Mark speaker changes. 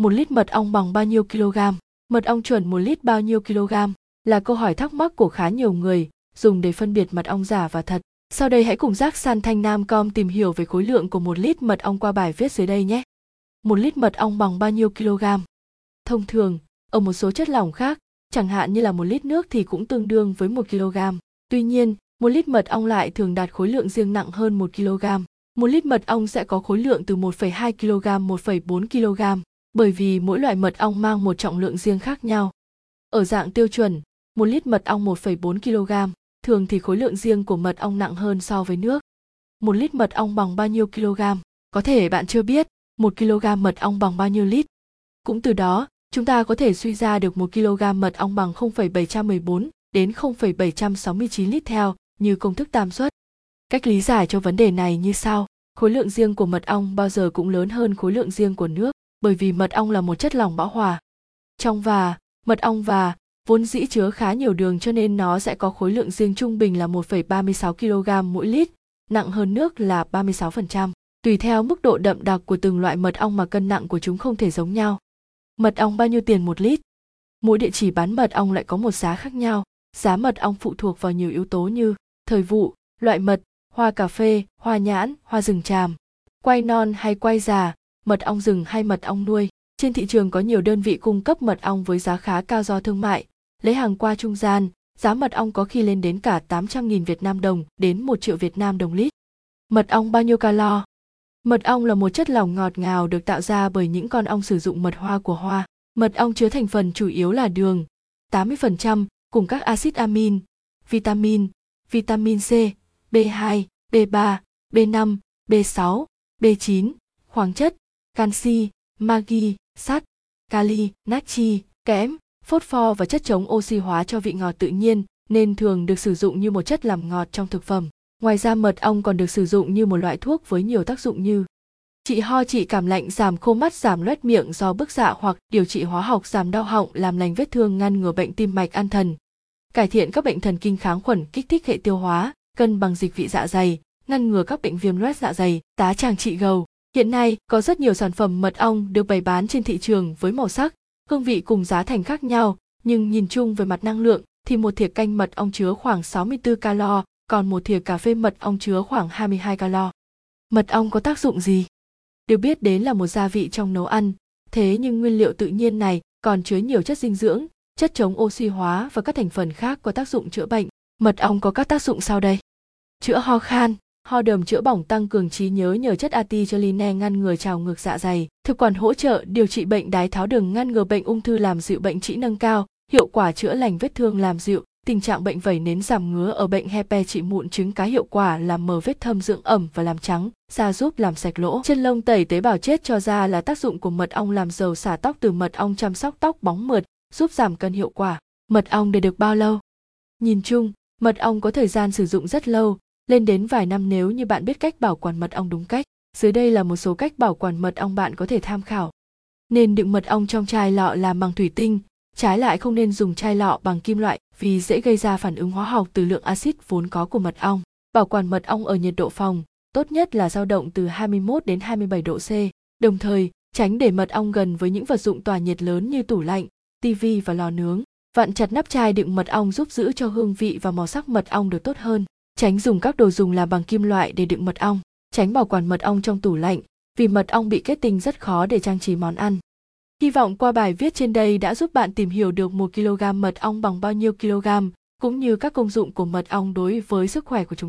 Speaker 1: một lít mật ong bằng bao nhiêu kg? Mật ong chuẩn một lít bao nhiêu kg? Là câu hỏi thắc mắc của khá nhiều người dùng để phân biệt mật ong giả và thật. Sau đây hãy cùng giác san thanh nam com tìm hiểu về khối lượng của một lít mật ong qua bài viết dưới đây nhé. Một lít mật ong bằng bao nhiêu kg? Thông thường ở một số chất lỏng khác chẳng hạn như là một lít nước thì cũng tương đương với một kg. Tuy nhiên một lít mật ong lại thường đạt khối lượng riêng nặng hơn một kg. Một lít mật ong sẽ có khối lượng từ 1,2 kg 1,4 kg bởi vì mỗi loại mật ong mang một trọng lượng riêng khác nhau. Ở dạng tiêu chuẩn, một lít mật ong 1,4 kg, thường thì khối lượng riêng của mật ong nặng hơn so với nước. Một lít mật ong bằng bao nhiêu kg? Có thể bạn chưa biết, một kg mật ong bằng bao nhiêu lít? Cũng từ đó, chúng ta có thể suy ra được một kg mật ong bằng 0,714 đến 0,769 lít theo như công thức tam suất. Cách lý giải cho vấn đề này như sau. Khối lượng riêng của mật ong bao giờ cũng lớn hơn khối lượng riêng của nước, bởi vì mật ong là một chất lỏng bão hòa. Trong và, mật ong và vốn dĩ chứa khá nhiều đường cho nên nó sẽ có khối lượng riêng trung bình là 1,36 kg mỗi lít, nặng hơn nước là 36%. Tùy theo mức độ đậm đặc của từng loại mật ong mà cân nặng của chúng không thể giống nhau. Mật ong bao nhiêu tiền một lít? Mỗi địa chỉ bán mật ong lại có một giá khác nhau. Giá mật ong phụ thuộc vào nhiều yếu tố như thời vụ, loại mật, hoa cà phê, hoa nhãn, hoa rừng tràm, quay non hay quay già, mật ong rừng hay mật ong nuôi. Trên thị trường có nhiều đơn vị cung cấp mật ong với giá khá cao do thương mại, lấy hàng qua trung gian, giá mật ong có khi lên đến cả 800.000 Việt Nam đồng đến 1 triệu Việt Nam đồng lít. Mật ong bao nhiêu calo? Mật ong là một chất lỏng ngọt ngào được tạo ra bởi những con ong sử dụng mật hoa của hoa. Mật ong chứa thành phần chủ yếu là đường, 80% cùng các axit amin, vitamin, vitamin C, B2, B3, B5, B6, B9, khoáng chất, canxi, magi, sắt, kali, natri, kẽm, phốt-pho và chất chống oxy hóa cho vị ngọt tự nhiên nên thường được sử dụng như một chất làm ngọt trong thực phẩm. Ngoài ra mật ong còn được sử dụng như một loại thuốc với nhiều tác dụng như trị ho trị cảm lạnh giảm khô mắt giảm loét miệng do bức dạ hoặc điều trị hóa học giảm đau họng làm lành vết thương ngăn ngừa bệnh tim mạch an thần cải thiện các bệnh thần kinh kháng khuẩn kích thích hệ tiêu hóa cân bằng dịch vị dạ dày ngăn ngừa các bệnh viêm loét dạ dày tá tràng trị gầu hiện nay có rất nhiều sản phẩm mật ong được bày bán trên thị trường với màu sắc hương vị cùng giá thành khác nhau nhưng nhìn chung về mặt năng lượng thì một thìa canh mật ong chứa khoảng 64 calo, còn một thìa cà phê mật ong chứa khoảng 22 calo. Mật ong có tác dụng gì? Được biết đến là một gia vị trong nấu ăn, thế nhưng nguyên liệu tự nhiên này còn chứa nhiều chất dinh dưỡng, chất chống oxy hóa và các thành phần khác có tác dụng chữa bệnh. Mật ong có các tác dụng sau đây. Chữa ho khan, ho đờm chữa bỏng tăng cường trí nhớ nhờ chất aticholine ngăn ngừa trào ngược dạ dày, thực quản hỗ trợ điều trị bệnh đái tháo đường ngăn ngừa bệnh ung thư làm dịu bệnh trĩ nâng cao, hiệu quả chữa lành vết thương làm dịu, tình trạng bệnh vẩy nến giảm ngứa ở bệnh hepe trị mụn trứng cá hiệu quả làm mờ vết thâm dưỡng ẩm và làm trắng, da giúp làm sạch lỗ. Chân lông tẩy tế bào chết cho da là tác dụng của mật ong làm dầu xả tóc từ mật ong chăm sóc tóc bóng mượt, giúp giảm cân hiệu quả. Mật ong để được bao lâu? Nhìn chung, mật ong có thời gian sử dụng rất lâu, lên đến vài năm nếu như bạn biết cách bảo quản mật ong đúng cách. Dưới đây là một số cách bảo quản mật ong bạn có thể tham khảo. Nên đựng mật ong trong chai lọ làm bằng thủy tinh, trái lại không nên dùng chai lọ bằng kim loại vì dễ gây ra phản ứng hóa học từ lượng axit vốn có của mật ong. Bảo quản mật ong ở nhiệt độ phòng, tốt nhất là dao động từ 21 đến 27 độ C. Đồng thời, tránh để mật ong gần với những vật dụng tỏa nhiệt lớn như tủ lạnh, tivi và lò nướng. Vặn chặt nắp chai đựng mật ong giúp giữ cho hương vị và màu sắc mật ong được tốt hơn. Tránh dùng các đồ dùng làm bằng kim loại để đựng mật ong. Tránh bảo quản mật ong trong tủ lạnh, vì mật ong bị kết tinh rất khó để trang trí món ăn. Hy vọng qua bài viết trên đây đã giúp bạn tìm hiểu được 1 kg mật ong bằng bao nhiêu kg, cũng như các công dụng của mật ong đối với sức khỏe của chúng ta.